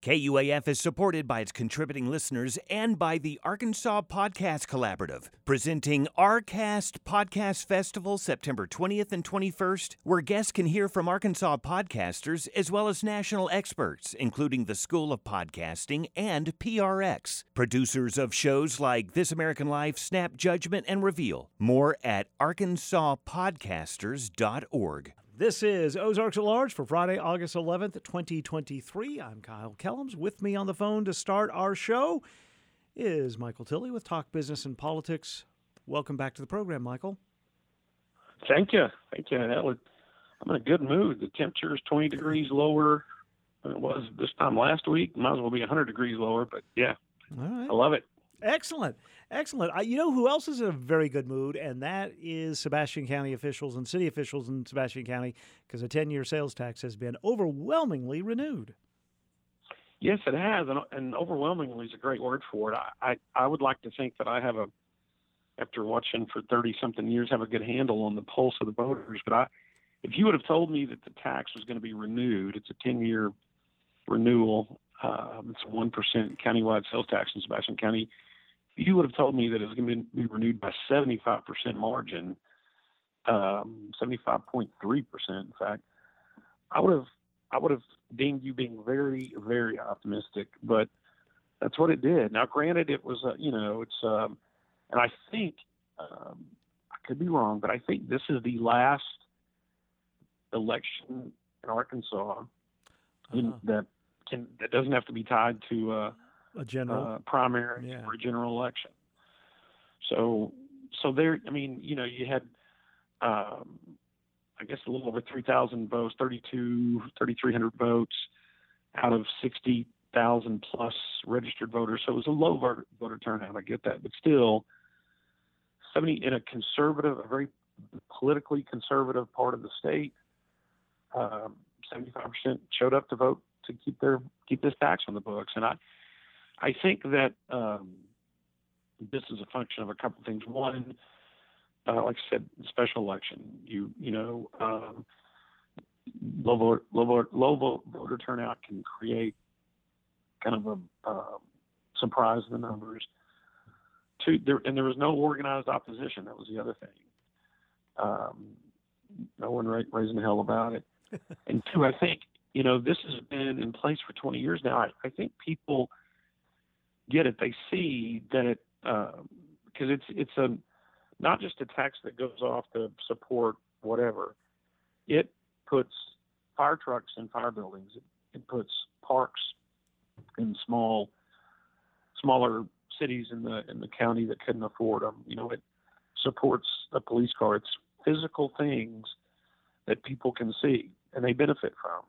KUAF is supported by its contributing listeners and by the Arkansas Podcast Collaborative, presenting OurCast Podcast Festival September 20th and 21st, where guests can hear from Arkansas podcasters as well as national experts, including the School of Podcasting and PRX, producers of shows like This American Life, Snap Judgment, and Reveal. More at arkansaspodcasters.org. This is Ozarks at Large for Friday, August 11th, 2023. I'm Kyle Kellums. With me on the phone to start our show is Michael Tilley with Talk Business and Politics. Welcome back to the program, Michael. Thank you. Thank you. That would, I'm in a good mood. The temperature is 20 degrees lower than it was this time last week. Might as well be 100 degrees lower, but yeah, All right. I love it. Excellent. Excellent. I, you know who else is in a very good mood, and that is Sebastian County officials and city officials in Sebastian County because a 10 year sales tax has been overwhelmingly renewed. Yes, it has, and, and overwhelmingly is a great word for it. I, I, I would like to think that I have a, after watching for 30 something years, have a good handle on the pulse of the voters. But I, if you would have told me that the tax was going to be renewed, it's a 10 year renewal. Um, it's a 1% countywide sales tax in Sebastian County. You would have told me that it was going to be renewed by 75% margin, um, 75.3%, in fact, I would have I would have deemed you being very, very optimistic, but that's what it did. Now, granted, it was, uh, you know, it's, um, and I think, um, I could be wrong, but I think this is the last election in Arkansas Uh-huh. that can that doesn't have to be tied to uh, A general. uh, primary Yeah. or a general election. So, so there. I mean, you know, you had, um, I guess, a little over three thousand votes, 32, 3,300 votes out of sixty thousand plus registered voters. So it was a low voter, voter turnout. I get that, but still, seventy in a conservative, a very politically conservative part of the state. Um, 75% showed up to vote to keep their keep this tax on the books, and I I think that um, this is a function of a couple of things. One, uh, like I said, special election. You you know, um, low vote, low vote, low vote, voter turnout can create kind of a uh, surprise in the numbers. Two, there, and there was no organized opposition. That was the other thing. Um, no one ra- raising hell about it. and two, I think you know this has been in place for 20 years now. I, I think people get it. They see that it um, because it's it's a not just a tax that goes off to support whatever. It puts fire trucks in fire buildings. It, it puts parks in small smaller cities in the in the county that couldn't afford them. You know, it supports a police car. It's physical things that people can see and they benefit from.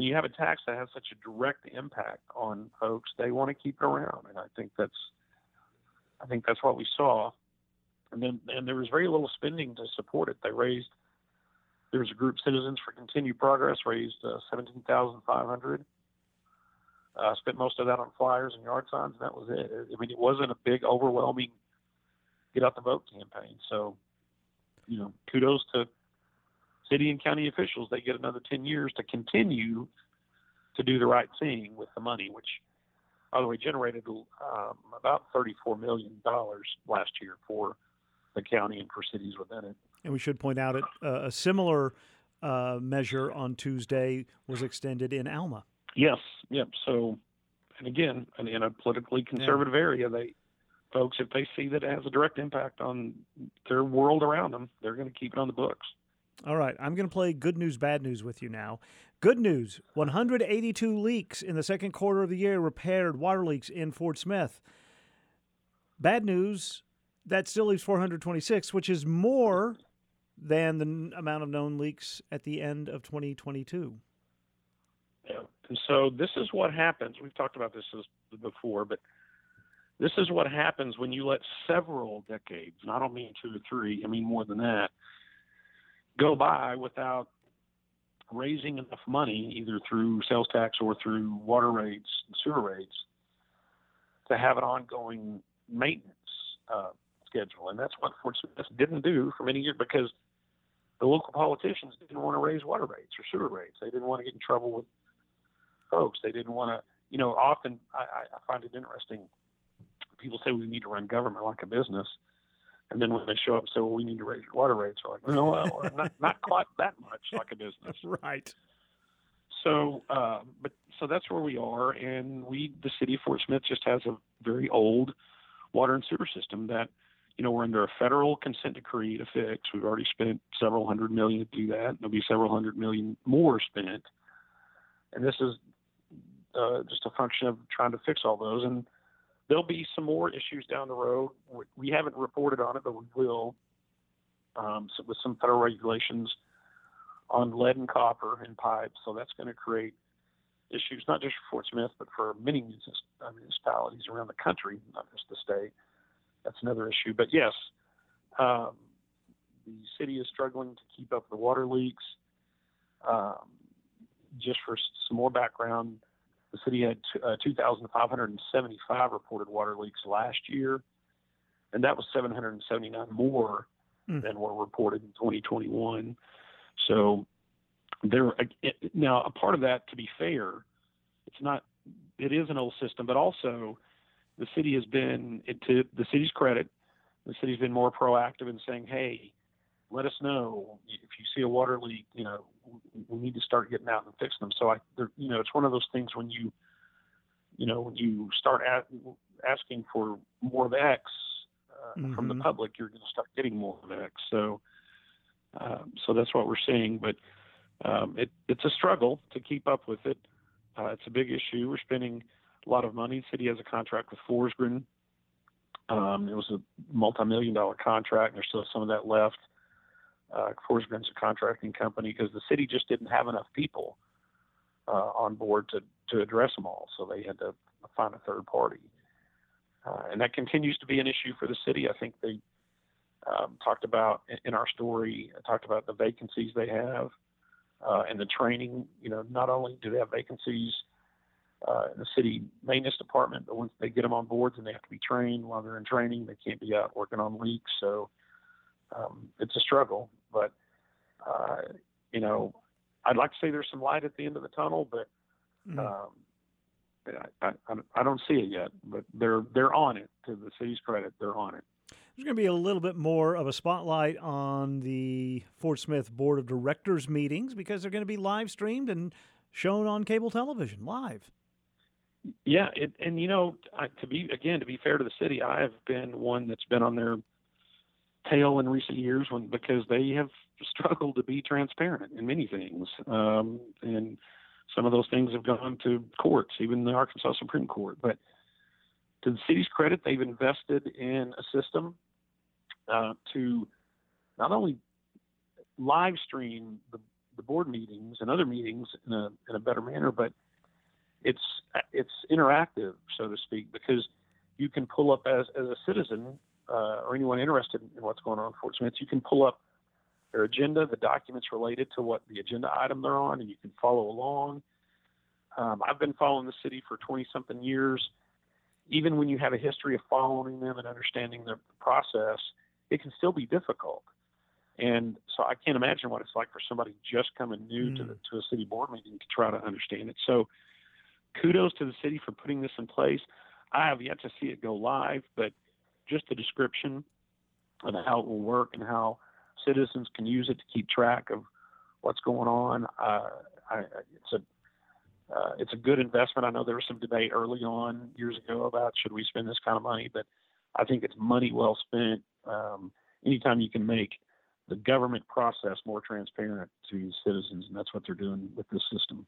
When you have a tax that has such a direct impact on folks, they want to keep it around, and I think that's I think that's what we saw. And then and there was very little spending to support it. They raised there was a group Citizens for Continued Progress raised uh, seventeen thousand five hundred. Uh, spent most of that on flyers and yard signs, and that was it. I mean, it wasn't a big, overwhelming get out the vote campaign. So, you know, kudos to city and county officials. They get another 10 years to continue to do the right thing with the money, which, by the way, generated um, about $34 million last year for the county and for cities within it. And we should point out it, uh, a similar uh, measure on Tuesday was extended in Alma. Yes, yep. So, and again, in, in a politically conservative area, they folks, if they see that it has a direct impact on their world around them, they're going to keep it on the books. All right, I'm going to play good news, bad news with you now. Good news 182 leaks in the second quarter of the year repaired water leaks in Fort Smith. Bad news that still leaves 426, which is more than the amount of known leaks at the end of 2022. Yeah. And so this is what happens. We've talked about this before, but this is what happens when you let several decades, and I don't mean two or three, I mean more than that, go by without raising enough money, either through sales tax or through water rates and sewer rates, to have an ongoing maintenance uh, schedule. And that's what Fort Smith didn't do for many years because the local politicians didn't want to raise water rates or sewer rates. They didn't want to get in trouble with folks. They didn't want to you know, often I, I find it interesting. People say we need to run government like a business, and then when they show up and say, "Well, we need to raise your water rates," we're like, "No, well, not not quite that much like a business." right. So, uh, but so that's where we are, and we, the city of Fort Smith, just has a very old water and sewer system that, you know, we're under a federal consent decree to fix. We've already spent several hundred million to do that. There'll be several hundred million more spent, and this is uh, just a function of trying to fix all those. And there'll be some more issues down the road. We haven't reported on it, but we will um, so with some federal regulations on lead and copper in pipes. So that's going to create issues not just for Fort Smith, but for many uh, municipalities around the country, not just the state. That's another issue. But yes, um, the city is struggling to keep up the water leaks. Um, just for some more background, the city had t- uh, 2,575 reported water leaks last year, and that was 779 more mm. than were reported in 2021. So there now a part of that, to be fair, it's not. It is an old system, but also the city has been, to the city's credit, the city's been more proactive in saying, "Hey, let us know if you see a water leak. You know, we need to start getting out and fixing them." So I, you know, it's one of those things when you, you know, when you start at, asking for more of X uh, mm-hmm. from the mm-hmm. public, you're going to start getting more of X. So um, so that's what we're seeing. But um, it, it's a struggle to keep up with it. Uh, it's a big issue. We're spending a lot of money. The city has a contract with Forsgren. Um, it was a multi-million dollar contract. There's still some of that left. Uh, Forsgren's a contracting company because the city just didn't have enough people uh, on board to, to address them all. So they had to find a third party. Uh, and that continues to be an issue for the city. I think they um, talked about in our story, talked about the vacancies they have uh, and the training. You know, not only do they have vacancies uh, in the city maintenance department, but once they get them on boards and they have to be trained while they're in training, they can't be out working on leaks. So um, it's a struggle. But uh, you know, I'd like to say there's some light at the end of the tunnel, but mm-hmm. um, I, I, I don't see it yet. But they're they're on it. To the city's credit, they're on it. There's going to be a little bit more of a spotlight on the Fort Smith Board of Directors meetings because they're going to be live streamed and shown on cable television live. Yeah, it, and you know, I, to be again to be fair to the city, I have been one that's been on their tail in recent years when because they have struggled to be transparent in many things, um, and some of those things have gone to courts, even the Arkansas Supreme Court. But to the city's credit, they've invested in a system uh, to not only live stream the, the board meetings and other meetings in a, in a better manner, but it's it's interactive, so to speak, because you can pull up as, as a citizen uh, or anyone interested in what's going on in Fort Smith, you can pull up their agenda, the documents related to what the agenda item they're on, and you can follow along. Um, I've been following the city for 20 something years. Even when you have a history of following them and understanding the process, it can still be difficult. And so I can't imagine what it's like for somebody just coming new mm. to the, to a city board meeting to try to understand it. So kudos to the city for putting this in place. I have yet to see it go live, but just the description of how it will work and how citizens can use it to keep track of what's going on. Uh, I, it's a uh, it's a good investment. I know there was some debate early on years ago about should we spend this kind of money, but I think it's money well spent. Um, anytime you can make the government process more transparent to citizens, and that's what they're doing with this system.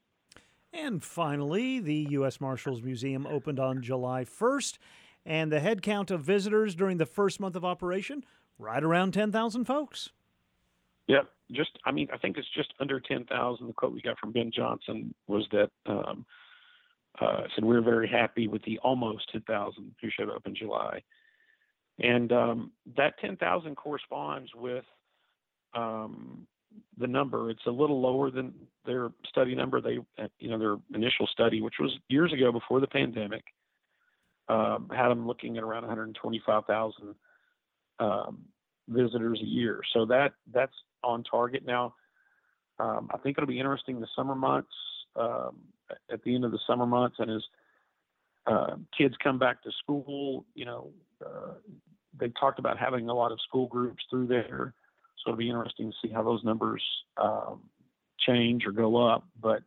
And finally, the U.S. Marshals Museum opened on July 1st, and the head count of visitors during the first month of operation, right around 10,000 folks. Yep, just I mean I think it's just under 10,000. The quote we got from Ben Johnson was that um, uh, said we are very happy with the almost 10,000 who showed up in July. And um, that 10,000 corresponds with um, the number. It's a little lower than their study number. They, you know, their initial study, which was years ago before the pandemic, um, had them looking at around 125,000 um, visitors a year. So that that's on target now. Um, I think it'll be interesting the summer months. Um, at the end of the summer months, and as uh, kids come back to school, you know, uh, they talked about having a lot of school groups through there. So it'll be interesting to see how those numbers um, change or go up. But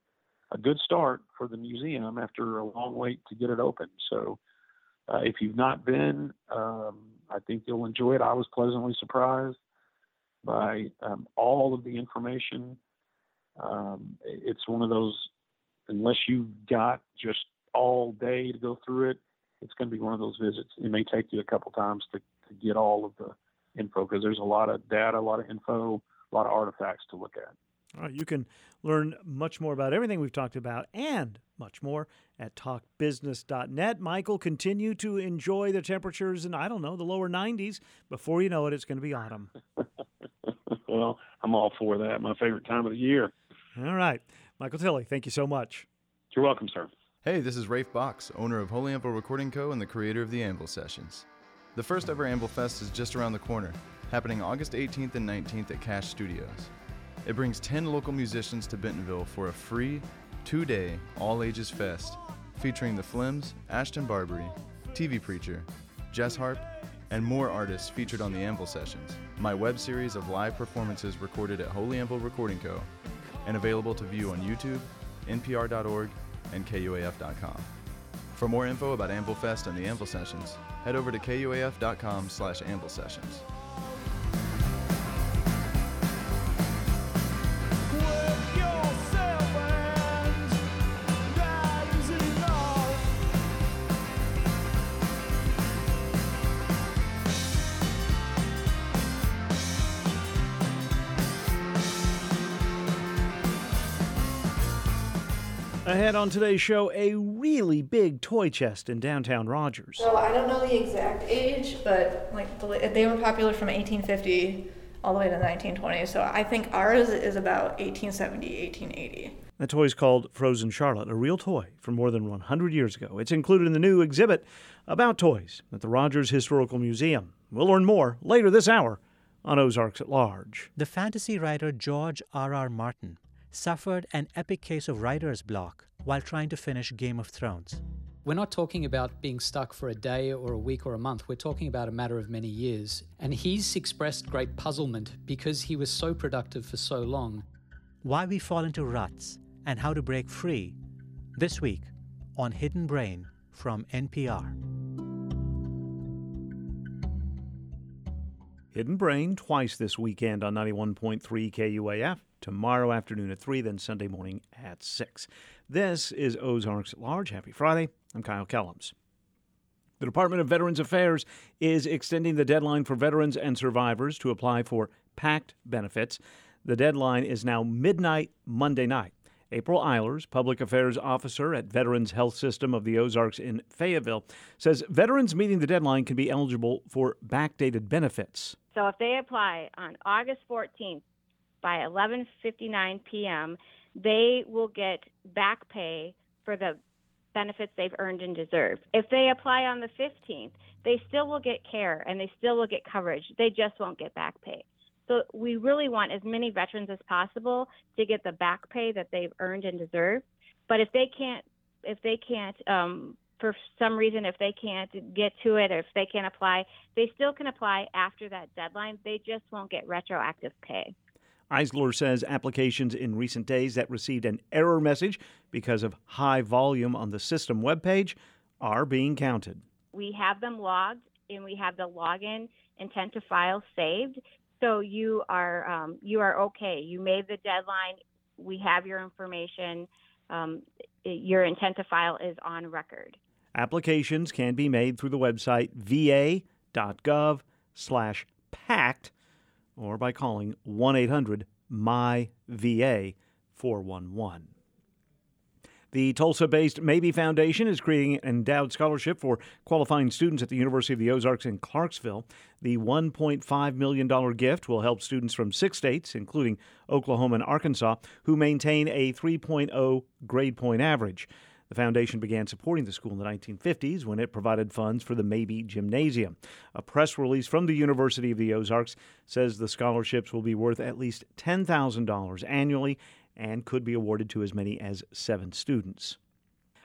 a good start for the museum after a long wait to get it open. So uh, if you've not been, um, I think you'll enjoy it. I was pleasantly surprised by um, all of the information. Um, it's one of those, unless you've got just all day to go through it, it's going to be one of those visits. It may take you a couple times to, to get all of the info because there's a lot of data, a lot of info, a lot of artifacts to look at. All right, you can learn much more about everything we've talked about and much more at talkbusiness.net. Michael, continue to enjoy the temperatures in, I don't know, the lower 90s. Before you know it, it's going to be autumn. well, I'm all for that. My favorite time of the year. All right. Michael Tilley, thank you so much. You're welcome, sir. Hey, this is Rafe Box, owner of Holy Anvil Recording Co. and the creator of the Anvil Sessions. The first ever Anvil Fest is just around the corner, happening August 18th and 19th at Cash Studios. It brings 10 local musicians to Bentonville for a free, two day, all ages fest featuring the Flims, Ashton Barbary, TV Preacher, Jess Harp, and more artists featured on the Anvil Sessions, my web series of live performances recorded at Holy Anvil Recording Co. and available to view on YouTube, NPR.org, and KUAF.com. For more info about Anvil Fest and the Anvil Sessions, head over to KUAF.com slash Anvil Sessions. Ahead on today's show, a really big toy chest in downtown Rogers. So I don't know the exact age, but like they were popular from 1850 all the way to 1920. So I think ours is about 1870, 1880. The toy is called Frozen Charlotte, a real toy from more than 100 years ago. It's included in the new exhibit about toys at the Rogers Historical Museum. We'll learn more later this hour on Ozarks at Large. The fantasy writer George R. R. Martin suffered an epic case of writer's block while trying to finish Game of Thrones. We're not talking about being stuck for a day or a week or a month. We're talking about a matter of many years. And he's expressed great puzzlement because he was so productive for so long. Why we fall into ruts and how to break free. This week on Hidden Brain from NPR. Hidden Brain twice this weekend on 91.3 KUAF tomorrow afternoon at 3, then Sunday morning at 6. This is Ozarks at Large. Happy Friday. I'm Kyle Kellums. The Department of Veterans Affairs is extending the deadline for veterans and survivors to apply for PACT benefits. The deadline is now midnight Monday night. April Eilers, Public Affairs Officer at Veterans Health System of the Ozarks in Fayetteville, says veterans meeting the deadline can be eligible for backdated benefits. So if they apply on August 14th, by 11:59 p.m., they will get back pay for the benefits they've earned and deserved. If they apply on the 15th, they still will get care and they still will get coverage. They just won't get back pay. So we really want as many veterans as possible to get the back pay that they've earned and deserved. But if they can't, if they can't, um, for some reason, if they can't get to it or if they can't apply, they still can apply after that deadline. They just won't get retroactive pay. Eisler says applications in recent days that received an error message because of high volume on the system webpage are being counted. We have them logged and we have the login intent to file saved. So you are um, you are okay. You made the deadline. We have your information. Um, your intent to file is on record. Applications can be made through the website va.gov slash pact or by calling 1 800 MyVA 411. The Tulsa based Mabee Foundation is creating an endowed scholarship for qualifying students at the University of the Ozarks in Clarksville. The $1.5 million gift will help students from six states, including Oklahoma and Arkansas, who maintain a 3.0 grade point average. The foundation began supporting the school in the 1950s when it provided funds for the Mabee Gymnasium. A press release from the University of the Ozarks says the scholarships will be worth at least $10,000 annually and could be awarded to as many as seven students.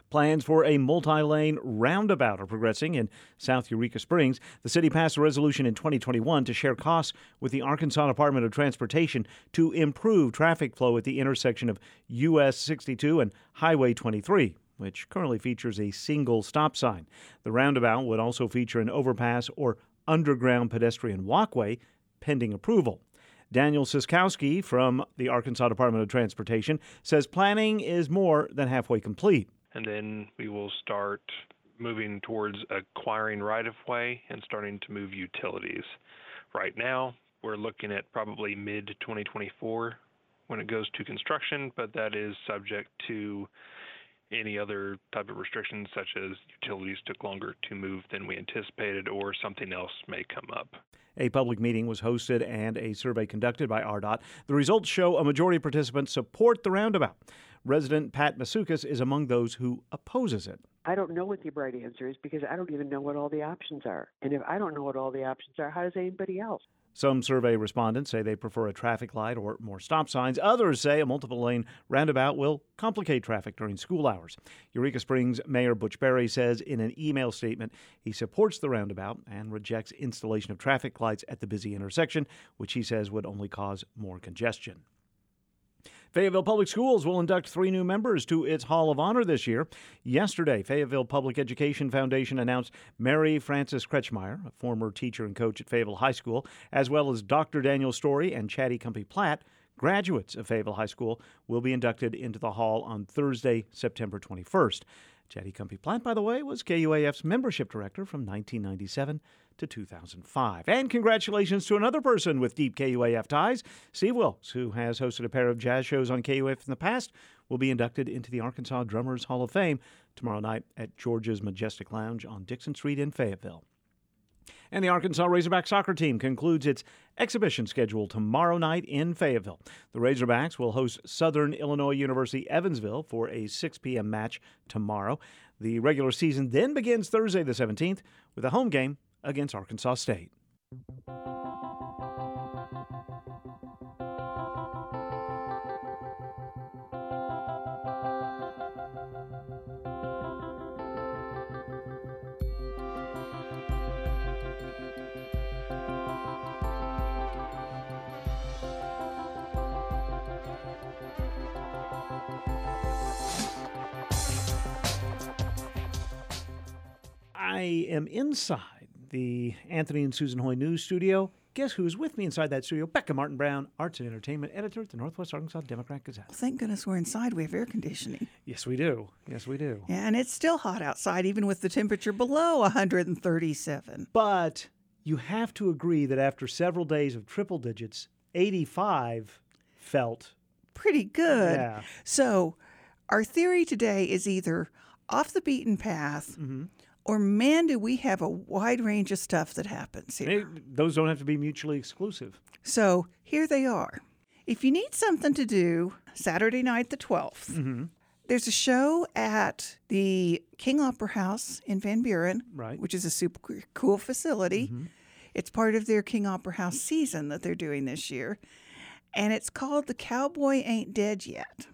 Plans for a multi lane roundabout are progressing in South Eureka Springs. The city passed a resolution in 2021 to share costs with the Arkansas Department of Transportation to improve traffic flow at the intersection of US 62 and Highway 23 which currently features a single stop sign. The roundabout would also feature an overpass or underground pedestrian walkway pending approval. Daniel Siskowski from the Arkansas Department of Transportation says planning is more than halfway complete. And then we will start moving towards acquiring right of way and starting to move utilities. Right now, we're looking at probably mid 2024 when it goes to construction, but that is subject to any other type of restrictions, such as utilities took longer to move than we anticipated, or something else may come up. A public meeting was hosted and a survey conducted by ARDOT. The results show a majority of participants support the roundabout. Resident Pat Masukas is among those who opposes it. I don't know what the right answer is because I don't even know what all the options are. And if I don't know what all the options are, how does anybody else? Some survey respondents say they prefer a traffic light or more stop signs. Others say a multiple lane roundabout will complicate traffic during school hours. Eureka Springs Mayor Butch Berry says in an email statement he supports the roundabout and rejects installation of traffic lights at the busy intersection, which he says would only cause more congestion. Fayetteville Public Schools will induct three new members to its Hall of Honor this year. Yesterday, Fayetteville Public Education Foundation announced Mary Frances Kretschmeyer, a former teacher and coach at Fayetteville High School, as well as Dr. Daniel Story and Chatty Cumpy Platt, graduates of Fayetteville High School, will be inducted into the Hall on Thursday, September 21st. Chatty Cumpy Platt, by the way, was KUAF's membership director from 1997 to 2005. And congratulations to another person with deep KUAF ties. Steve Wilkes, who has hosted a pair of jazz shows on KUAF in the past, will be inducted into the Arkansas Drummers Hall of Fame tomorrow night at George's Majestic Lounge on Dixon Street in Fayetteville. And the Arkansas Razorback soccer team concludes its exhibition schedule tomorrow night in Fayetteville. The Razorbacks will host Southern Illinois University Edwardsville for a 6 p.m. match tomorrow. The regular season then begins Thursday the 17th with a home game against Arkansas State. I am inside the Anthony and Susan Hoy News Studio. Guess who's with me inside that studio? Becca Martin Brown, Arts and Entertainment Editor at the Northwest Arkansas Democrat Gazette. Well, thank goodness we're inside. We have air conditioning. Yes, we do. Yes, we do. Yeah, and it's still hot outside, even with the temperature below 137. But you have to agree that after several days of triple digits, 85 felt pretty good. Yeah. So, our theory today is either off the beaten path Mm-hmm. Or man, do we have a wide range of stuff that happens here. It- those don't have to be mutually exclusive. So here they are. If you need something to do, Saturday night the 12th, Mm-hmm. there's a show at the King Opera House in Van Buren, Right. which is a super cool facility. Mhm. It's part of their King Opera House season that they're doing this year. And it's called The Cowboy Ain't Dead Yet.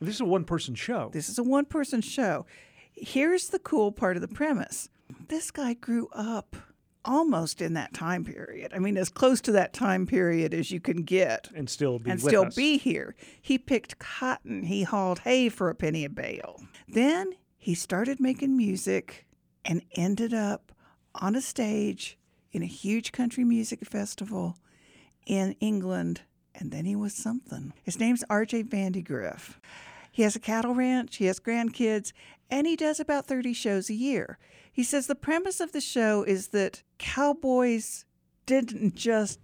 This is a one person show. This is a one person show. Here's the cool part of the premise this guy grew up almost in that time period. I mean, as close to that time period as you can get and still be and with still us. be here. He picked cotton, he hauled hay for a penny a bale. Then he started making music and ended up on a stage in a huge country music festival in England. And then he was something. His name's RJ Vandegrift. He has a cattle ranch, he has grandkids, and he does about 30 shows a year. He says the premise of the show is that cowboys didn't just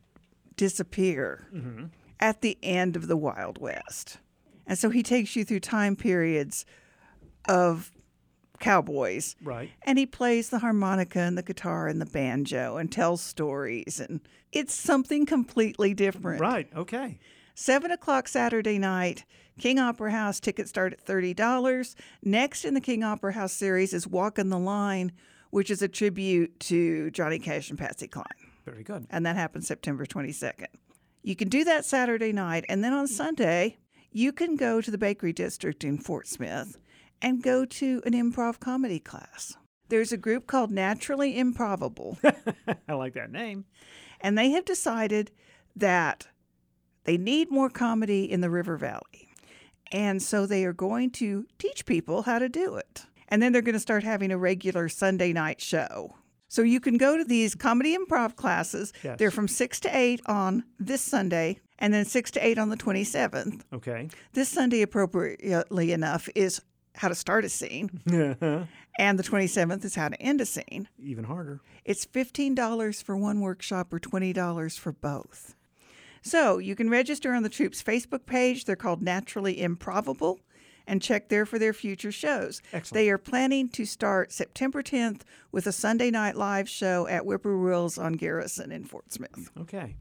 disappear Mm-hmm. at the end of the Wild West. And so he takes you through time periods of cowboys. Right. And he plays the harmonica and the guitar and the banjo and tells stories. And it's something completely different. Right. Okay. Seven o'clock Saturday night, King Opera House tickets start at $30. Next in the King Opera House series is Walking the Line, which is a tribute to Johnny Cash and Patsy Cline. Very good. And that happens September 22nd. You can do that Saturday night. And then on Sunday, you can go to the Bakery District in Fort Smith and go to an improv comedy class. There's a group called Naturally Improbable. I like that name. And they have decided that they need more comedy in the River Valley. And so they are going to teach people how to do it. And then they're going to start having a regular Sunday night show. So you can go to these comedy improv classes. Yes. They're from 6 to 8 on this Sunday and then 6 to 8 on the 27th. Okay. This Sunday, appropriately enough, is how to start a scene, and the 27th is how to end a scene. Even harder. It's $15 for one workshop or $20 for both. So you can register on the troop's Facebook page. They're called Naturally Improbable and check there for their future shows. Excellent. They are planning to start September 10th with a Sunday night live show at Whippoorwills on Garrison in Fort Smith. Okay.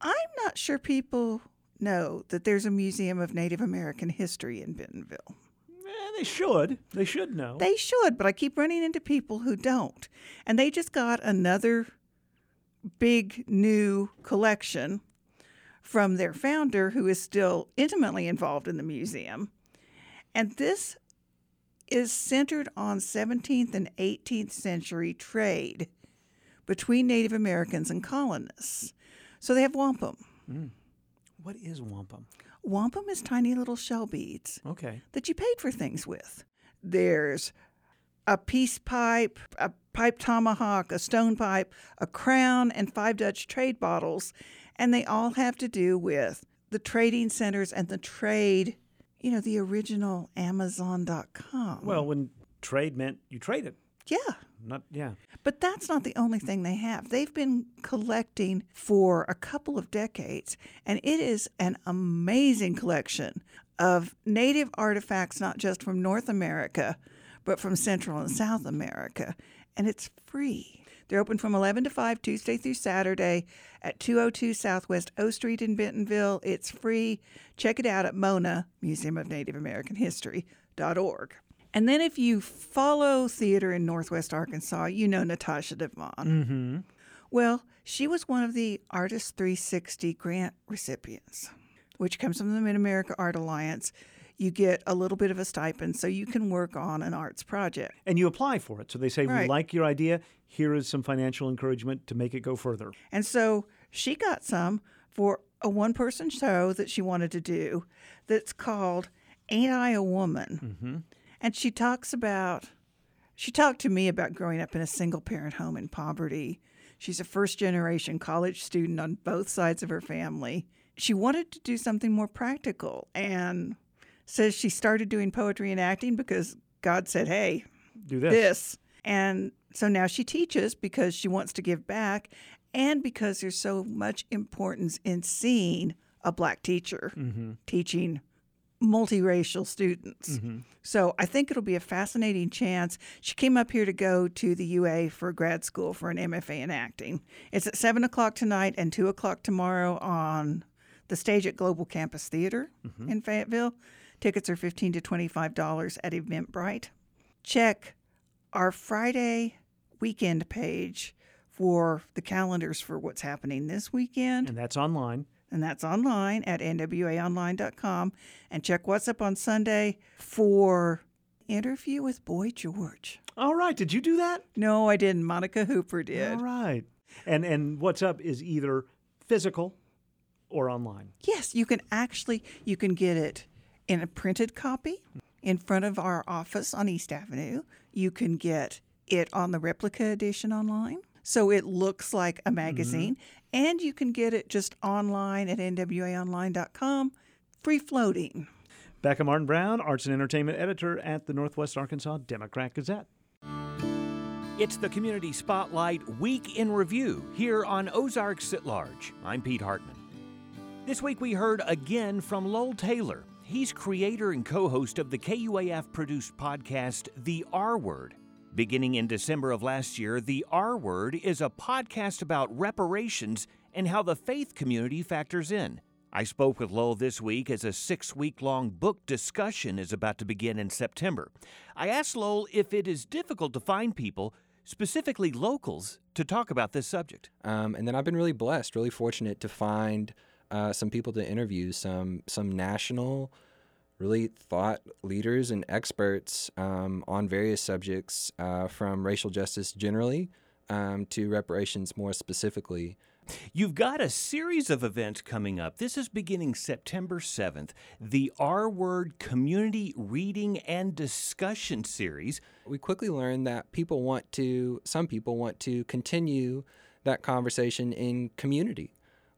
I'm not sure people know that there's a Museum of Native American History in Bentonville. Eh, they should. They should know. They should, but I keep running into people who don't. And they just got another big new collection from their founder, who is still intimately involved in the museum. And this is centered on 17th and 18th century trade between Native Americans and colonists. So they have wampum. Mm. what is wampum? Wampum is tiny little shell beads Okay. that you paid for things with. There's a peace pipe, a pipe tomahawk, a stone pipe, a crown, and five Dutch trade bottles. And they all have to do with the trading centers and the trade, you know, the original Amazon.com. Well, when trade meant you traded. yeah. Not yeah. But that's not the only thing they have. They've been collecting for a couple of decades, and it is an amazing collection of native artifacts, not just from North America, but from Central and South America. And it's free. They're open from 11 to 5, Tuesday through Saturday at 202 Southwest O Street in Bentonville. It's free. Check it out at MONA, Museum of Native American History.org. And then if you follow theater in Northwest Arkansas, you know Natasha Devon. Mm-hmm. Well, she was one of the Artist 360 grant recipients, which comes from the Mid America Art Alliance. You get a little bit of a stipend so you can work on an arts project. And you apply for it. So they say, we like your idea. Here is some financial encouragement to make it go further. And so she got some for a one person show that she wanted to do that's called Ain't I a Woman? Mm-hmm. And she talks about, she talked to me about growing up in a single parent home in poverty. She's a first generation college student on both sides of her family. She wanted to do something more practical and says she started doing poetry and acting because God said, hey, Do this. this. And so now she teaches because she wants to give back and because there's so much importance in seeing a black teacher Mm-hmm. teaching multiracial students. Mm-hmm. So I think it'll be a fascinating chance. She came up here to go to the UA for grad school for an MFA in acting. It's at 7 o'clock tonight and 2 o'clock tomorrow on the stage at Global Campus Theater in Fayetteville. Tickets are 15 to $25 at Eventbrite. Check our Friday weekend page for the calendars for what's happening this weekend And that's online. and that's online at nwaonline.com. And check what's up on Sunday for interview with Boy George. All right. Did you do that? No, I didn't. Monica Hooper did. All right. And and what's up is either physical or online. Yes, you can actually you can get it in a printed copy in front of our office on East Avenue. You can get it on the replica edition online. So it looks like a magazine. Mm-hmm. And you can get it just online at nwaonline.com, free floating. Becca Martin Brown, Arts and Entertainment Editor at the Northwest Arkansas Democrat Gazette. It's the Community Spotlight Week in Review here on Ozarks at Large. I'm Pete Hartman. This week we heard again from Lowell Taylor. He's creator and co host of the KUAF produced podcast, The R Word. Beginning in December of last year, The R Word is a podcast about reparations and how the faith community factors in. I spoke with Lowell this week as a six week long book discussion is about to begin in September. I asked Lowell if it is difficult to find people, specifically locals, to talk about this subject. Um, and then I've been really blessed, really fortunate to find uh, some people to interview, some some national really thought leaders and experts um, on various subjects, uh, from racial justice generally um, to reparations more specifically. You've got a series of events coming up. This is beginning September 7th, the R Word Community Reading and Discussion Series. We quickly learned that people want to, some people want to continue that conversation in community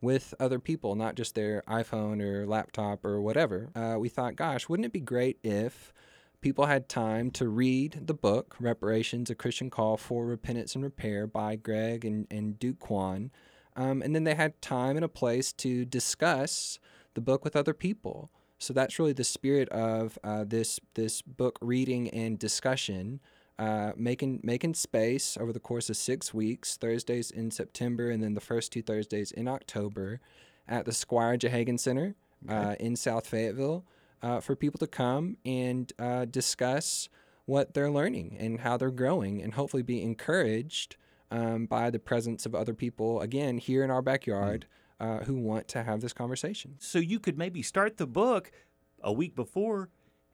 with other people, not just their iPhone or laptop or whatever. Uh, we thought, gosh, wouldn't it be great if people had time to read the book, Reparations, A Christian Call for Repentance and Repair by Greg and, and Duke Kwon? Um, and then they had time and a place to discuss the book with other people. So that's really the spirit of uh, this this book reading and discussion, uh, making making space over the course of six weeks, Thursdays in September, and then the first two Thursdays in October, at the Squire Jehagan Center uh, in South Fayetteville, uh, for people to come and uh, discuss what they're learning and how they're growing, and hopefully be encouraged um, by the presence of other people, again, here in our backyard, mm. uh, who want to have this conversation. So you could maybe start the book a week before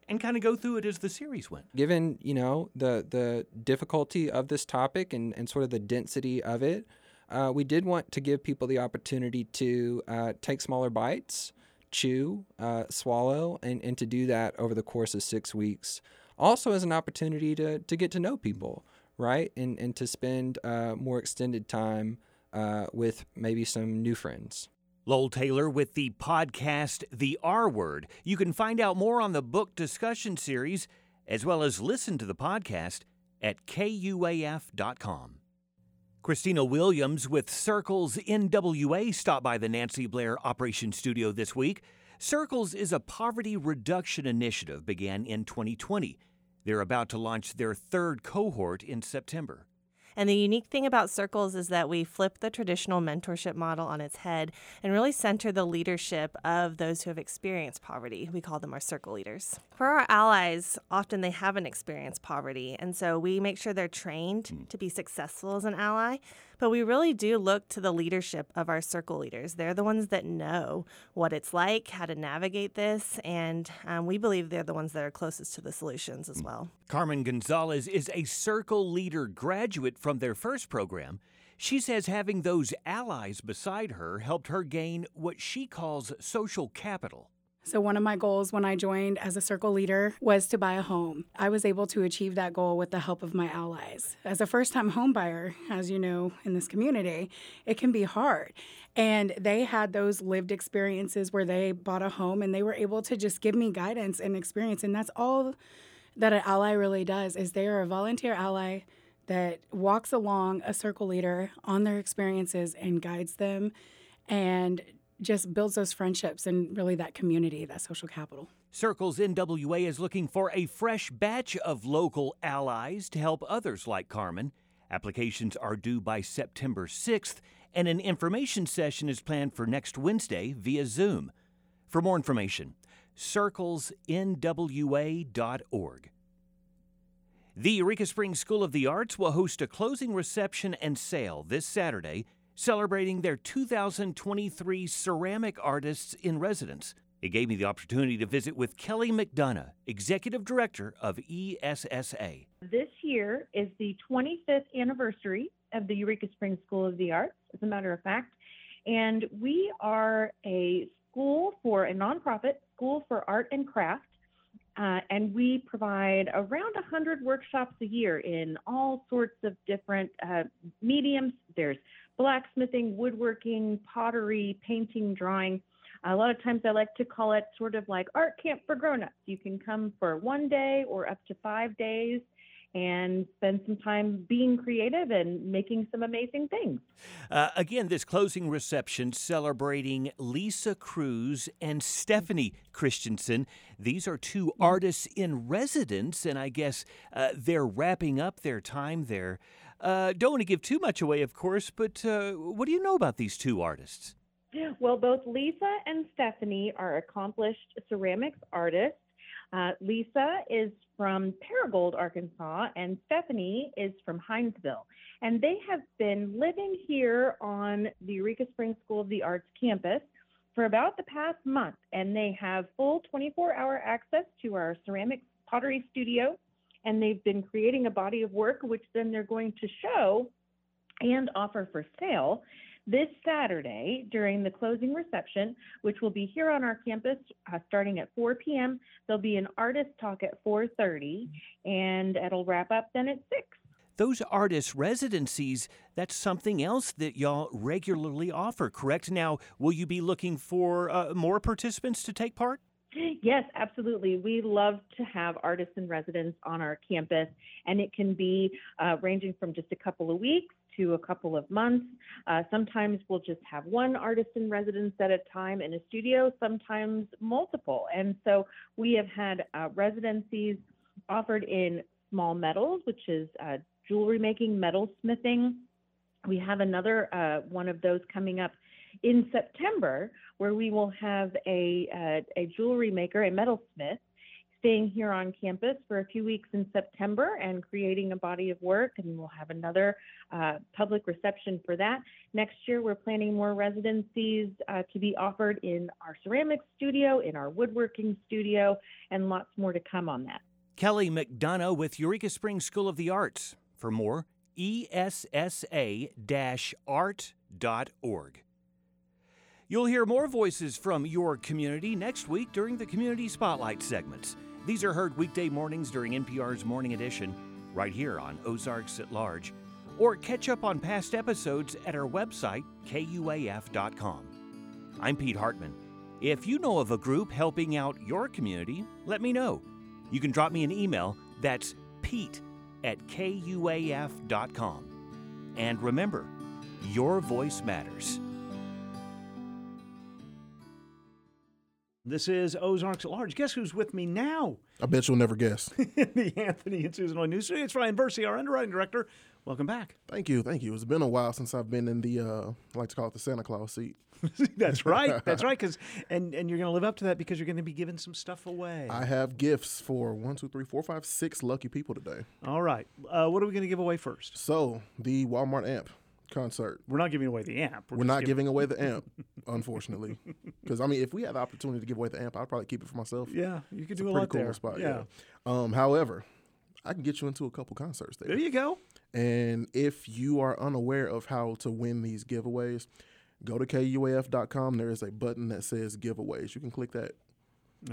and kind of go through it as the series went. Given, you know, the, the difficulty of this topic and, and sort of the density of it, uh, we did want to give people the opportunity to uh, take smaller bites, chew, uh, swallow, and, and to do that over the course of six weeks. Also, as an opportunity to, to get to know people right? And and to spend uh, more extended time uh, with maybe some new friends. Lowell Taylor with the podcast The R Word. You can find out more on the book discussion series as well as listen to the podcast at kuaf.com. Christina Williams with Circles NWA stopped by the Nancy Blair Operation Studio this week. Circles is a poverty reduction initiative began in 2020. They're about to launch their third cohort in September. And the unique thing about circles is that we flip the traditional mentorship model on its head and really center the leadership of those who have experienced poverty. We call them our circle leaders. For our allies, often they haven't experienced poverty, and so we make sure they're trained mm. to be successful as an ally. But we really do look to the leadership of our circle leaders. They're the ones that know what it's like, how to navigate this, and um, we believe they're the ones that are closest to the solutions as well. Carmen Gonzalez is a circle leader graduate from their first program. She says having those allies beside her helped her gain what she calls social capital. So, one of my goals when I joined as a circle leader was to buy a home. I was able to achieve that goal with the help of my allies. As a first time home buyer, as you know, in this community, it can be hard. And they had those lived experiences where they bought a home and they were able to just give me guidance and experience. And that's all that an ally really does is they are a volunteer ally that walks along a circle leader on their experiences and guides them and just builds those friendships and really that community, that social capital. Circles NWA is looking for a fresh batch of local allies to help others like Carmen. Applications are due by September 6th, and an information session is planned for next Wednesday via Zoom. For more information, circlesnwa.org. The Eureka Springs School of the Arts will host a closing reception and sale this Saturday celebrating their 2023 Ceramic Artists in Residence. It gave me the opportunity to visit with Kelly McDonough, Executive Director of ESSA. This year is the 25th anniversary of the Eureka Springs School of the Arts, as a matter of fact. And we are a school for a nonprofit school for art and craft. Uh, and we provide around 100 workshops a year in all sorts of different uh, mediums. There's blacksmithing, woodworking, pottery, painting, drawing. A lot of times I like to call it sort of like art camp for grown-ups. You can come for one day or up to five days and spend some time being creative and making some amazing things. Uh, again, this closing reception celebrating Lisa Cruz and Stephanie Christensen. These are two mm-hmm. artists in residence, and I guess uh, they're wrapping up their time there. Uh, don't want to give too much away, of course, but uh, what do you know about these two artists? Well, both Lisa and Stephanie are accomplished ceramics artists. Uh, Lisa is from Paragould, Arkansas, and Stephanie is from Hinesville. And they have been living here on the Eureka Springs School of the Arts campus for about the past month, and they have full 24 hour access to our ceramics pottery studio. And they've been creating a body of work, which then they're going to show and offer for sale this Saturday during the closing reception, which will be here on our campus uh, starting at 4 p.m. There'll be an artist talk at 4:30, and it'll wrap up then at 6. Those artist residencies, that's something else that y'all regularly offer, correct? Now, will you be looking for uh, more participants to take part? Yes, absolutely. We love to have artists in residence on our campus, and it can be uh, ranging from just a couple of weeks to a couple of months. Uh, sometimes we'll just have one artist in residence at a time in a studio, sometimes multiple. And so we have had uh, residencies offered in small metals, which is uh, jewelry making, metal smithing. We have another uh, one of those coming up in September, where we will have a, uh, a jewelry maker, a metalsmith, staying here on campus for a few weeks in September and creating a body of work, and we'll have another uh, public reception for that. Next year, we're planning more residencies uh, to be offered in our ceramics studio, in our woodworking studio, and lots more to come on that. Kelly McDonough with Eureka Springs School of the Arts. For more, essa art.org. You'll hear more voices from your community next week during the Community Spotlight segments. These are heard weekday mornings during NPR's Morning Edition, right here on Ozarks at Large, or catch up on past episodes at our website, kuaf.com. I'm Pete Hartman. If you know of a group helping out your community, let me know. You can drop me an email. That's pete at kuaf.com. And remember, your voice matters. This is Ozarks at Large. Guess who's with me now? I bet you'll never guess. the Anthony and Susan Lloyd News Studio. It's Ryan Bursey, our underwriting director. Welcome back. Thank you, thank you. It's been a while since I've been in the, uh, I like to call it the Santa Claus seat. That's right. That's right. Because and and you're going to live up to that because you're going to be giving some stuff away. I have gifts for one, two, three, four, five, six lucky people today. All right. Uh, what are we going to give away first? So the Walmart amp concert. We're not giving away the amp. We're, not giving away the amp, unfortunately. Because I mean, if we had the opportunity to give away the amp, I'd probably keep it for myself. Yeah, you could It's do a pretty lot cool there. spot. Yeah. Yeah. Um, however, I can get you into a couple concerts there. There you go. And if you are unaware of how to win these giveaways, go to kuaf.com. There is a button that says giveaways. You can click that.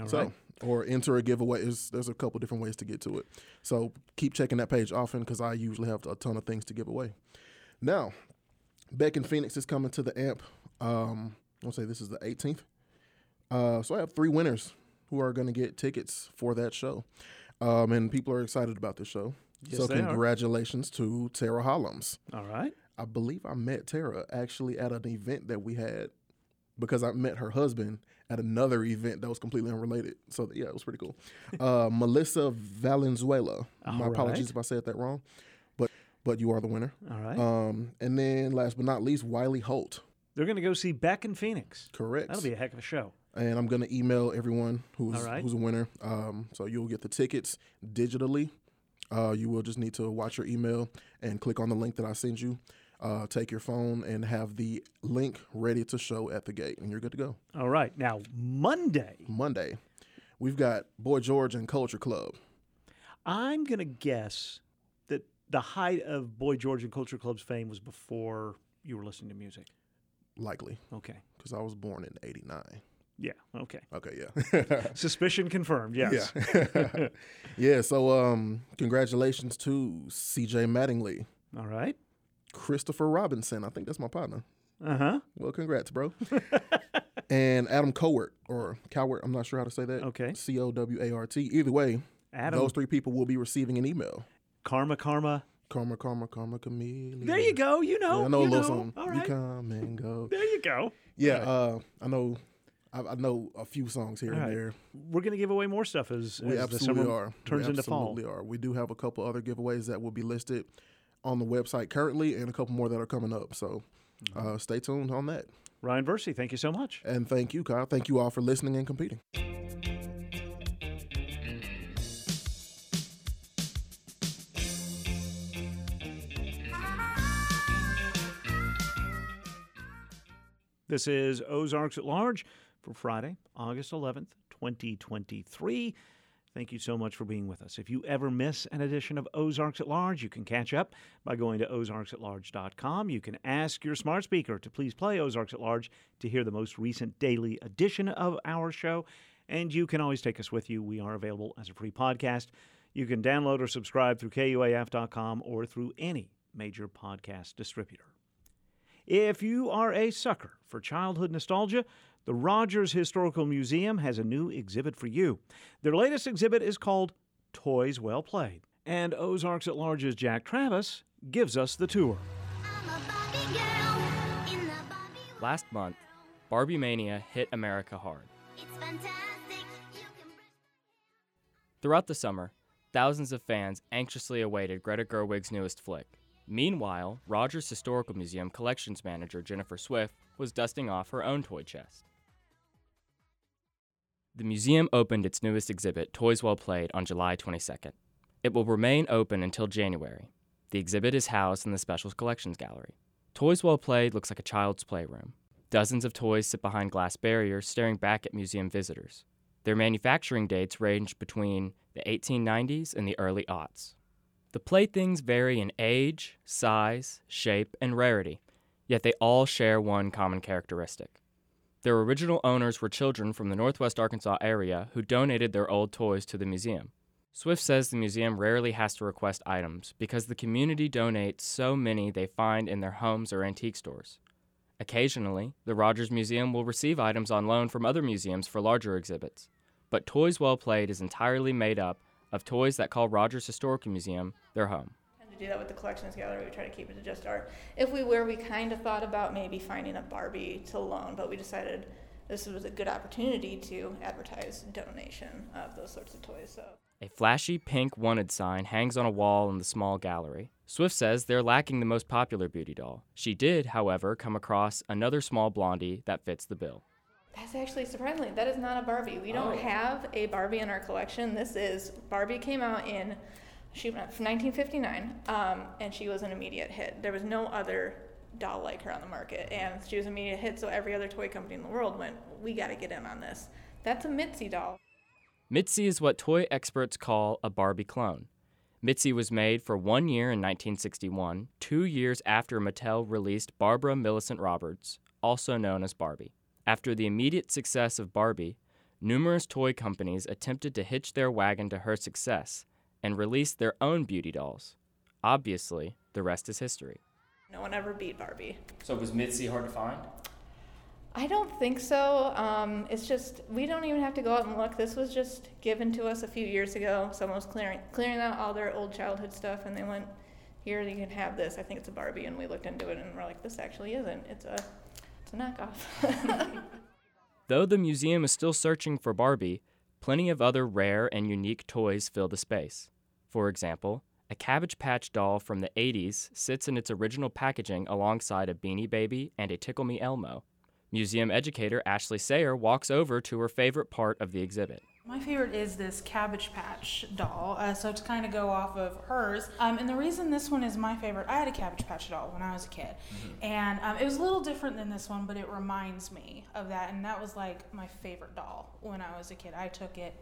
All so, right. or enter a giveaway. There's, there's a couple different ways to get to it. So keep checking that page often because I usually have a ton of things to give away. Now, Beck and Phoenix is coming to the amp. Um, I'll say this is the 18th. Uh, so I have three winners who are going to get tickets for that show. Um, and people are excited about this show. Yes, so they are. congratulations to Tara Hollums. All right. I believe I met Tara actually at an event that we had because I met her husband at another event that was completely unrelated. So yeah, it was pretty cool. Uh, Melissa Valenzuela. My All apologies if I said that wrong, but you are the winner. All right. Um, and then last but not least, Wiley Holt. They're going to go see Beck and Phoenix. Correct. That'll be a heck of a show. And I'm gonna email everyone who's right. who's a winner. Um, so you'll get the tickets digitally. Uh, you will just need to watch your email and click on the link that I send you. Uh, take your phone and have the link ready to show at the gate, and you're good to go. All right. Now, Monday. Monday, we've got Boy George and Culture Club. I'm going to guess the height of Boy George and Culture Club's fame was before you were listening to music. Likely. Okay. Because I was born in '89. Yeah. Okay. Okay. Yeah. Suspicion confirmed. Yes. Yeah. yeah. So, um, congratulations to C.J. Mattingly. All right. Christopher Robinson. I think that's my partner. Uh huh. Well, congrats, bro. and Adam Cowart or Cowart. I'm not sure how to say that. Okay. C O W A R T. Either way, Adam. those three people will be receiving an email. Karma, karma. Karma, karma, karma, chameleon. There you go. You know. Yeah, I know a little song. All You come and go. There you go. Yeah, right. uh, I know. I, I know a few songs here All and right. there. We're going to give away more stuff as, We as the absolutely summer are. turns we into fall. absolutely are. We do have a couple other giveaways that will be listed on the website currently, and a couple more that are coming up. So, Mm-hmm. uh, stay tuned on that. Ryan Versey, thank you so much. And thank you, Kyle. Thank you all for listening and competing. This is Ozarks at Large for Friday, August 11th, 2023. Thank you so much for being with us. If you ever miss an edition of Ozarks at Large, you can catch up by going to ozarksatlarge.com. You can ask your smart speaker to please play Ozarks at Large to hear the most recent daily edition of our show. And you can always take us with you. We are available as a free podcast. You can download or subscribe through KUAF.com or through any major podcast distributor. If you are a sucker for childhood nostalgia, the Rogers Historical Museum has a new exhibit for you. Their latest exhibit is called Toys Well Played, and Ozarks at Large's Jack Travis gives us the tour. Last month, Barbie Mania hit America hard. Throughout the summer, thousands of fans anxiously awaited Greta Gerwig's newest flick. Meanwhile, Rogers Historical Museum collections manager Jennifer Swift was dusting off her own toy chest. The museum opened its newest exhibit, Toys Well Played, on July 22nd. It will remain open until January. The exhibit is housed in the Special Collections Gallery. Toys Well Played looks like a child's playroom. Dozens of toys sit behind glass barriers staring back at museum visitors. Their manufacturing dates range between the 1890s and the early aughts. The playthings vary in age, size, shape, and rarity, yet they all share one common characteristic. Their original owners were children from the northwest Arkansas area who donated their old toys to the museum. Swift says the museum rarely has to request items because the community donates so many they find in their homes or antique stores. Occasionally, the Rogers Museum will receive items on loan from other museums for larger exhibits, but Toys Well Played is entirely made up of toys that call Rogers Historical Museum their home. To do that with the collections gallery, we try to keep it to just art. If we were, we kind of thought about maybe finding a Barbie to loan, but we decided this was a good opportunity to advertise donation of those sorts of toys. So. A flashy pink wanted sign hangs on a wall in the small gallery. Swift says they're lacking the most popular beauty doll. She did, however, come across another small blondie that fits the bill. That's actually surprisingly, that is not a Barbie. We don't Oh. have a Barbie in our collection. This is Barbie came out in she went 1959, um, and she was an immediate hit. There was no other doll like her on the market, and she was an immediate hit. So every other toy company in the world went, "We got to get in on this." That's a Mitzi doll. Mitzi is what toy experts call a Barbie clone. Mitzi was made for one year in 1961, two years after Mattel released Barbara Millicent Roberts, also known as Barbie. After the immediate success of Barbie, numerous toy companies attempted to hitch their wagon to her success and released their own beauty dolls. Obviously, the rest is history. No one ever beat Barbie. So was Mitzi hard to find? I don't think so. Um, it's just we don't even have to go out and look. This was just given to us a few years ago. Someone was clearing clearing out all their old childhood stuff, and they went, "Here, you can have this. I think it's a Barbie." And we looked into it, and we're like, "This actually isn't. It's a, it's a knockoff." Though the museum is still searching for Barbie, plenty of other rare and unique toys fill the space. For example, a Cabbage Patch doll from the 80s sits in its original packaging alongside a Beanie Baby and a Tickle Me Elmo. Museum educator Ashley Sayer walks over to her favorite part of the exhibit. My favorite is this Cabbage Patch doll. Uh, so to kind of go off of hers, um, and the reason this one is my favorite, I had a Cabbage Patch doll when I was a kid, and um, it was a little different than this one, but it reminds me of that, and that was like my favorite doll when I was a kid. I took it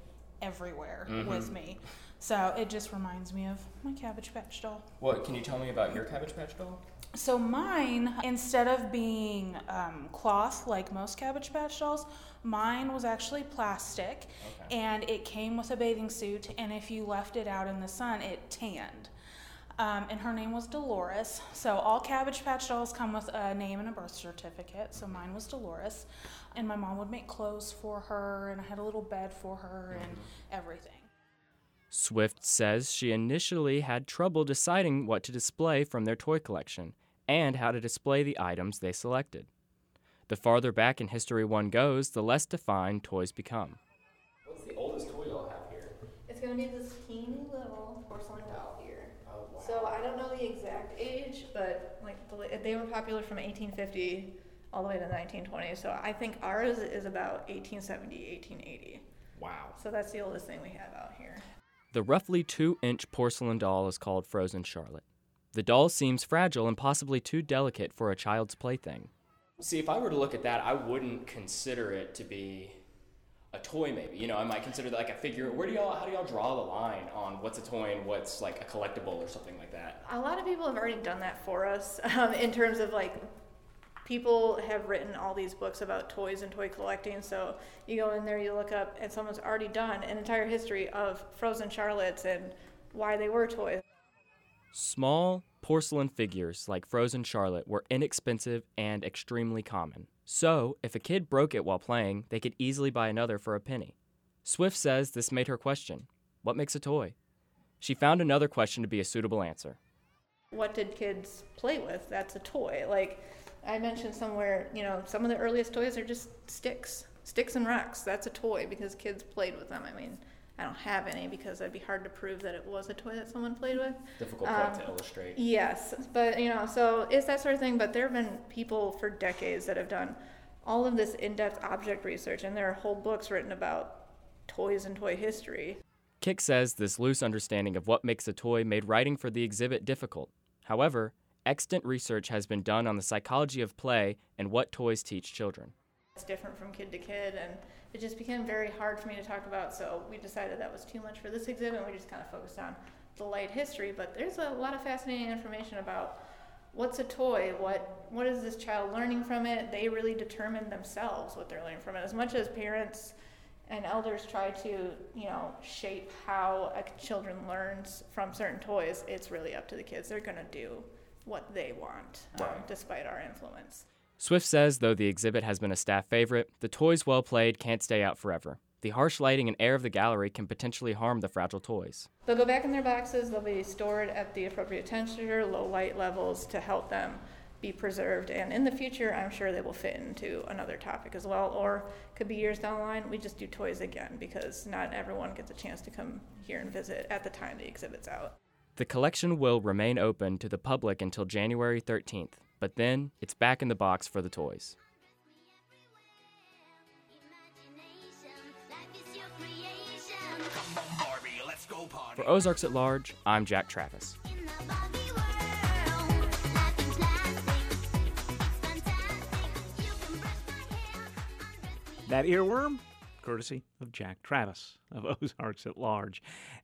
everywhere Mhm. with me, so it just reminds me of my Cabbage Patch doll. What can you tell me about your Cabbage Patch doll? So mine, instead of being um, cloth like most Cabbage Patch dolls, mine was actually plastic, and it came with a bathing suit. And if you left it out in the sun, it tanned. Um, and her name was Dolores. So all Cabbage Patch dolls come with a name and a birth certificate. So mine was Dolores, and my mom would make clothes for her, and I had a little bed for her, and everything. Swift says she initially had trouble deciding what to display from their toy collection and how to display the items they selected. The farther back in history one goes, the less defined toys become. What's the oldest toy you'll have here? it's gonna be this teeny little porcelain doll here. Oh, so I don't know the exact age, but like they were popular from 1850 all the way to 1920. So I think ours is about 1870, 1880. Wow. So that's the oldest thing we have out here. The roughly two inch porcelain doll is called Frozen Charlotte. The doll seems fragile and possibly too delicate for a child's plaything. See, if I were to look at that, I wouldn't consider it to be a toy. Maybe you know, I might consider that like a figure. Where do y'all? How do y'all draw the line on what's a toy and what's like a collectible or something like that? A lot of people have already done that for us um, in terms of like people have written all these books about toys and toy collecting. So you go in there, you look up, and someone's already done an entire history of frozen Charlottes and why they were toys. Small porcelain figures like Frozen Charlotte were inexpensive and extremely common. So, if a kid broke it while playing, they could easily buy another for a penny. Swift says this made her question what makes a toy? She found another question to be a suitable answer. What did kids play with? That's a toy. Like I mentioned somewhere, you know, some of the earliest toys are just sticks, sticks and rocks. That's a toy because kids played with them. I mean, I don't have any because it'd be hard to prove that it was a toy that someone played with. Difficult point um, to illustrate. Yes, but you know, so it's that sort of thing. But there have been people for decades that have done all of this in-depth object research, and there are whole books written about toys and toy history. Kick says this loose understanding of what makes a toy made writing for the exhibit difficult. However, extant research has been done on the psychology of play and what toys teach children. It's different from kid to kid, and it just became very hard for me to talk about. So we decided that was too much for this exhibit. And we just kind of focused on the light history. But there's a lot of fascinating information about what's a toy, what what is this child learning from it. They really determine themselves what they're learning from it. As much as parents and elders try to you know shape how a children learns from certain toys, it's really up to the kids. They're gonna do what they want, um, despite our influence. Swift says though the exhibit has been a staff favorite, the toys well played can't stay out forever. The harsh lighting and air of the gallery can potentially harm the fragile toys. They'll go back in their boxes, they'll be stored at the appropriate temperature, low light levels to help them be preserved. And in the future, I'm sure they will fit into another topic as well. Or could be years down the line, we just do toys again because not everyone gets a chance to come here and visit at the time the exhibit's out. The collection will remain open to the public until January 13th but then it's back in the box for the toys. For Ozarks at Large, I'm Jack Travis. That earworm courtesy of Jack Travis of Ozarks at Large.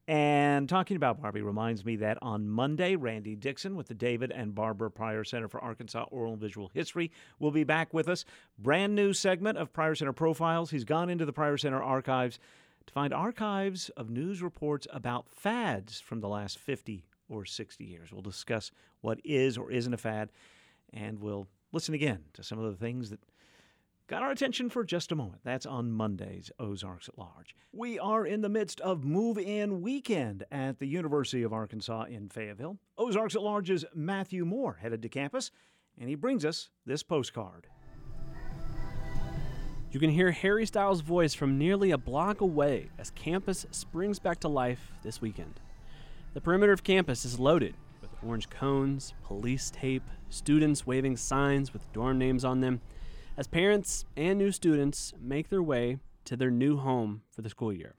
And talking about Barbie reminds me that on Monday, Randy Dixon with the David and Barbara Pryor Center for Arkansas Oral and Visual History will be back with us. Brand new segment of Pryor Center Profiles. He's gone into the Pryor Center archives to find archives of news reports about fads from the last 50 or 60 years. We'll discuss what is or isn't a fad, and we'll listen again to some of the things that got our attention for just a moment. That's on Monday's Ozarks at Large. We are in the midst of move in weekend at the University of Arkansas in Fayetteville. Ozarks at Large's Matthew Moore headed to campus, and he brings us this postcard. You can hear Harry Styles' voice from nearly a block away as campus springs back to life this weekend. The perimeter of campus is loaded with orange cones, police tape, students waving signs with dorm names on them as parents and new students make their way to their new home for the school year.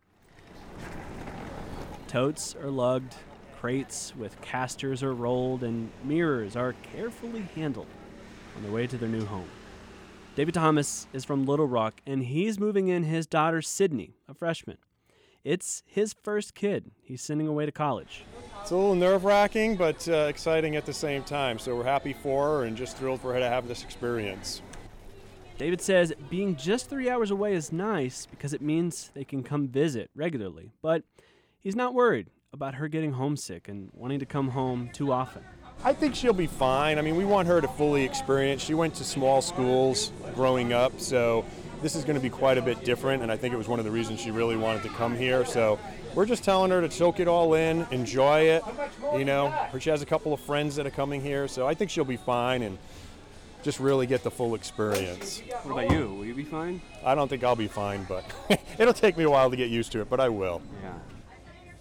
Totes are lugged, crates with casters are rolled, and mirrors are carefully handled on their way to their new home. David Thomas is from Little Rock, and he's moving in his daughter Sydney, a freshman. It's his first kid he's sending away to college. It's a little nerve wracking, but uh, exciting at the same time. So we're happy for her and just thrilled for her to have this experience. David says being just three hours away is nice because it means they can come visit regularly, but he's not worried about her getting homesick and wanting to come home too often. I think she'll be fine. I mean, we want her to fully experience. She went to small schools growing up, so this is going to be quite a bit different, and I think it was one of the reasons she really wanted to come here. So we're just telling her to soak it all in, enjoy it. You know, she has a couple of friends that are coming here, so I think she'll be fine. And just really get the full experience. What about you? Will you be fine? I don't think I'll be fine, but it'll take me a while to get used to it, but I will. Yeah.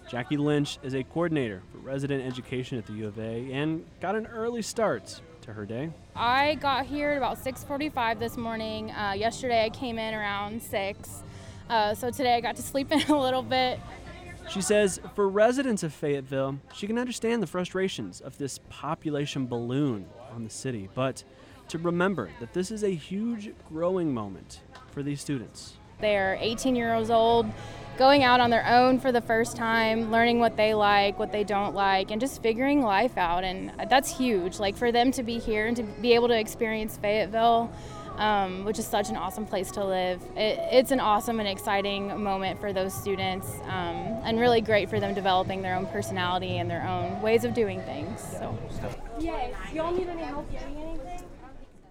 Jackie Lynch is a coordinator for resident education at the U of A and got an early start to her day. I got here at about 6:45 this morning. Uh, yesterday I came in around six, uh, so today I got to sleep in a little bit. She says for residents of Fayetteville, she can understand the frustrations of this population balloon on the city, but to remember that this is a huge growing moment for these students. They're 18 years old, going out on their own for the first time, learning what they like, what they don't like, and just figuring life out. And that's huge. Like for them to be here and to be able to experience Fayetteville, um, which is such an awesome place to live, it, it's an awesome and exciting moment for those students, um, and really great for them developing their own personality and their own ways of doing things. So, Yes. Y'all need any help getting anything?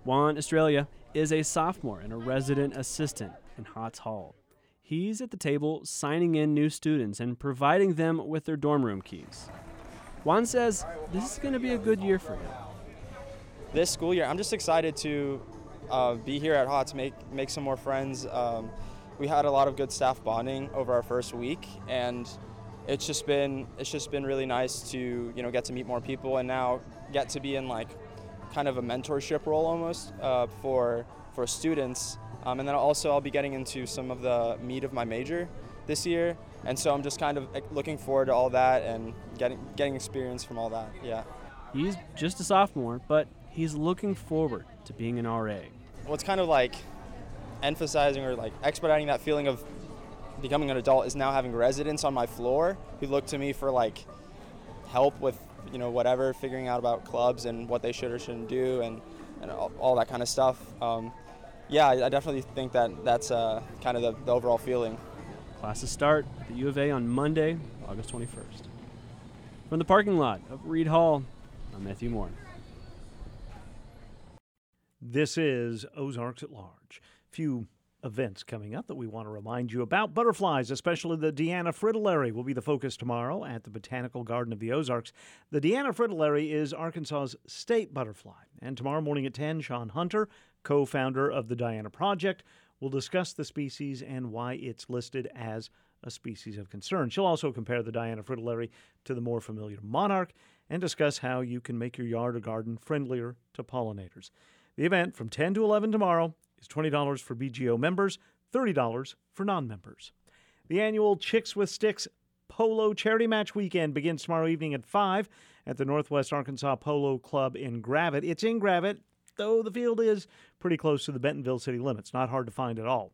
Juan Australia is a sophomore and a resident assistant in Hotz Hall. He's at the table signing in new students and providing them with their dorm room keys. Juan says this is going to be a good year for him. This school year, I'm just excited to uh, be here at Hotz, make make some more friends. Um, we had a lot of good staff bonding over our first week, and it's just been it's just been really nice to you know get to meet more people and now get to be in like kind of a mentorship role almost uh, for for students. Um, and then also I'll be getting into some of the meat of my major this year, and so I'm just kind of looking forward to all that and getting getting experience from all that. Yeah. He's just a sophomore, but he's looking forward to being an RA. What's kind of like emphasizing or like expediting that feeling of becoming an adult is now having residents on my floor who look to me for like help with you know whatever figuring out about clubs and what they should or shouldn't do and, and all, all that kind of stuff um, yeah I, I definitely think that that's uh, kind of the, the overall feeling Classes start at the U of A on Monday, August 21st. From the parking lot of Reid Hall, I'm Matthew Moore. This is Ozarks at Large. Few events coming up that we want to remind you about. Butterflies, especially the Diana Fritillary, will be the focus tomorrow at the Botanical Garden of the Ozarks. The Diana Fritillary is Arkansas's state butterfly. And tomorrow morning at 10, Sean Hunter, co founder of the Diana Project, will discuss the species and why it's listed as a species of concern. She'll also compare the Diana Fritillary to the more familiar monarch and discuss how you can make your yard or garden friendlier to pollinators. The event from 10 to 11 tomorrow is $20 for BGO members, $30 for non members. The annual Chicks with Sticks Polo Charity Match Weekend begins tomorrow evening at 5 at the Northwest Arkansas Polo Club in Gravette. It's in Gravette, though the field is pretty close to the Bentonville city limits, not hard to find at all.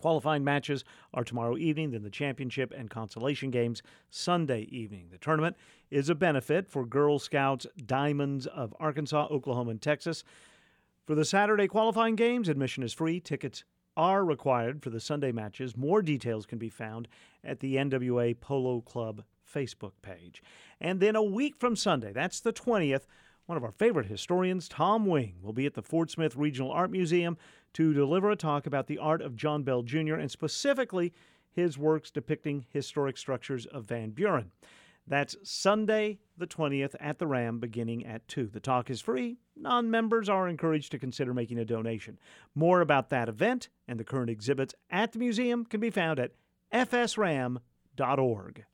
Qualifying matches are tomorrow evening, then the championship and consolation games Sunday evening. The tournament is a benefit for Girl Scouts Diamonds of Arkansas, Oklahoma, and Texas. For the Saturday qualifying games, admission is free. Tickets are required for the Sunday matches. More details can be found at the NWA Polo Club Facebook page. And then a week from Sunday, that's the 20th, one of our favorite historians, Tom Wing, will be at the Fort Smith Regional Art Museum to deliver a talk about the art of John Bell Jr. and specifically his works depicting historic structures of Van Buren. That's Sunday, the 20th, at the Ram, beginning at 2. The talk is free. Non members are encouraged to consider making a donation. More about that event and the current exhibits at the museum can be found at fsram.org.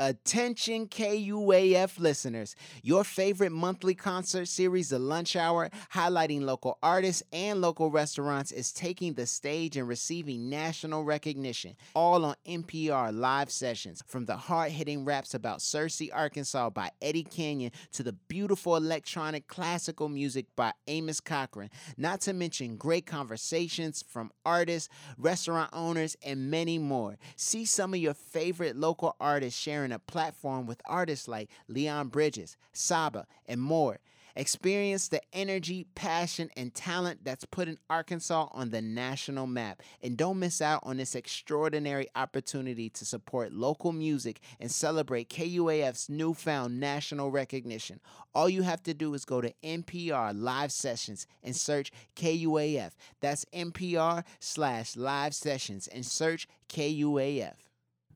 Attention KUAF listeners. Your favorite monthly concert series, The Lunch Hour, highlighting local artists and local restaurants, is taking the stage and receiving national recognition, all on NPR live sessions. From the hard hitting raps about Searcy, Arkansas by Eddie Canyon to the beautiful electronic classical music by Amos Cochran, not to mention great conversations from artists, restaurant owners, and many more. See some of your favorite local artists sharing a platform with artists like Leon Bridges, Saba, and more. Experience the energy, passion, and talent that's putting Arkansas on the national map. And don't miss out on this extraordinary opportunity to support local music and celebrate KUAF's newfound national recognition. All you have to do is go to NPR Live Sessions and search KUAF. That's NPR slash live sessions and search KUAF.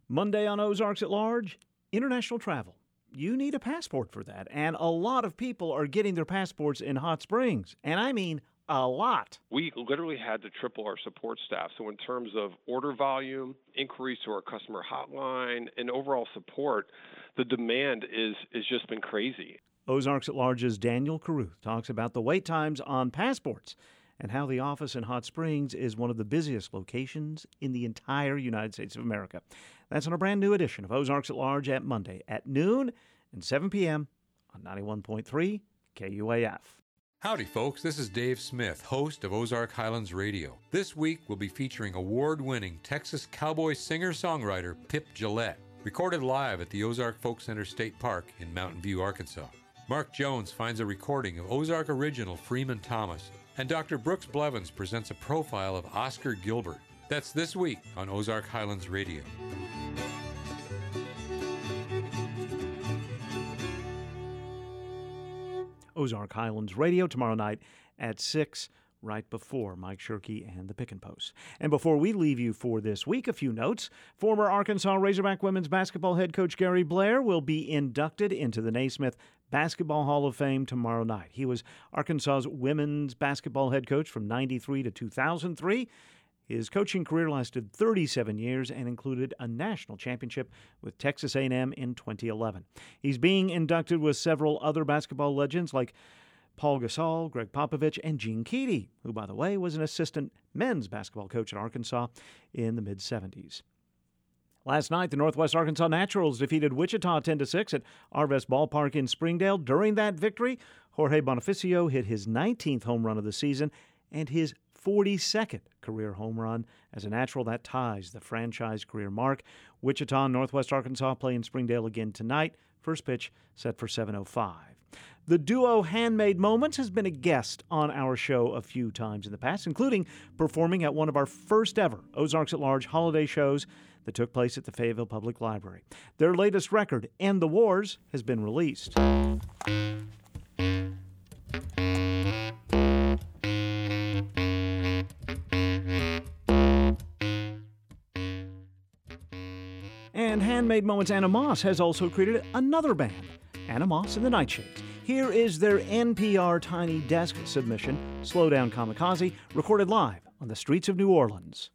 Monday on Ozarks at Large, international travel. You need a passport for that, and a lot of people are getting their passports in Hot Springs, and I mean a lot. We literally had to triple our support staff. So, in terms of order volume, inquiries to our customer hotline, and overall support, the demand is is just been crazy. Ozarks at Large's Daniel Caruth talks about the wait times on passports and how the office in Hot Springs is one of the busiest locations in the entire United States of America. That's on a brand new edition of Ozarks at Large at Monday at noon and 7 p.m. on 91.3 KUAF. Howdy, folks. This is Dave Smith, host of Ozark Highlands Radio. This week, we'll be featuring award winning Texas cowboy singer songwriter Pip Gillette, recorded live at the Ozark Folk Center State Park in Mountain View, Arkansas. Mark Jones finds a recording of Ozark original Freeman Thomas, and Dr. Brooks Blevins presents a profile of Oscar Gilbert. That's this week on Ozark Highlands Radio. Ozark Highlands Radio tomorrow night at 6, right before Mike Shirkey and the Pickin' Post. And before we leave you for this week, a few notes. Former Arkansas Razorback women's basketball head coach Gary Blair will be inducted into the Naismith Basketball Hall of Fame tomorrow night. He was Arkansas's women's basketball head coach from 93 to 2003. His coaching career lasted 37 years and included a national championship with Texas A&M in 2011. He's being inducted with several other basketball legends like Pau Gasol, Gregg Popovich, and Gene Keady, who, by the way, was an assistant men's basketball coach at Arkansas in the mid 70s. Last night, the Northwest Arkansas Naturals defeated Wichita 10 6 at Arvest Ballpark in Springdale. During that victory, Jorge Bonifacio hit his 19th home run of the season and his 42nd career home run. As a natural, that ties the franchise career mark. Wichita and Northwest Arkansas play in Springdale again tonight. First pitch set for 7:05. The duo Handmade Moments has been a guest on our show a few times in the past, including performing at one of our first ever Ozarks at Large holiday shows that took place at the Fayetteville Public Library. Their latest record, End the Wars, has been released. And Handmade Moments Anna Moss has also created another band, Anna Moss and the Nightshades. Here is their NPR Tiny Desk submission, Slow Down Kamikaze, recorded live on the streets of New Orleans.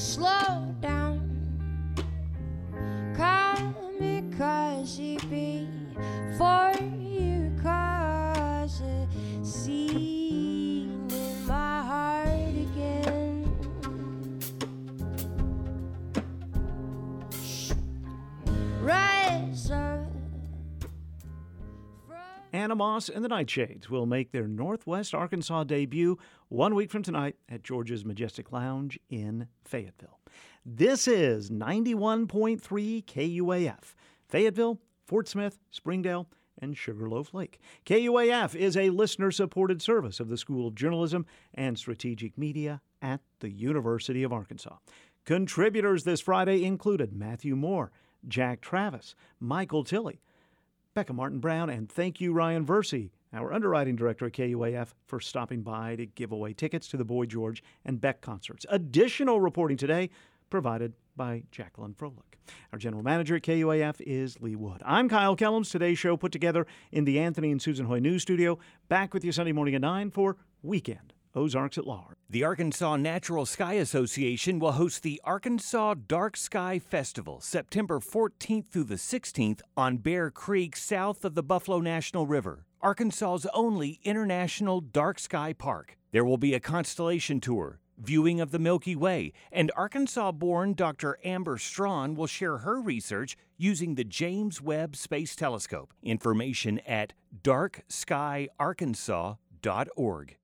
Slow And the Nightshades will make their Northwest Arkansas debut one week from tonight at George's Majestic Lounge in Fayetteville. This is 91.3 KUAF, Fayetteville, Fort Smith, Springdale, and Sugarloaf Lake. KUAF is a listener supported service of the School of Journalism and Strategic Media at the University of Arkansas. Contributors this Friday included Matthew Moore, Jack Travis, Michael Tilley, Becca Martin Brown, and thank you, Ryan Versey, our underwriting director at KUAF, for stopping by to give away tickets to the Boy George and Beck concerts. Additional reporting today provided by Jacqueline Froelich. Our general manager at KUAF is Lee Wood. I'm Kyle Kellums. Today's show put together in the Anthony and Susan Hoy News Studio. Back with you Sunday morning at 9 for Weekend Ozarks at Large. The Arkansas Natural Sky Association will host the Arkansas Dark Sky Festival September 14th through the 16th on Bear Creek, south of the Buffalo National River, Arkansas's only international dark sky park. There will be a constellation tour, viewing of the Milky Way, and Arkansas born Dr. Amber Straughn will share her research using the James Webb Space Telescope. Information at darkskyarkansas.org.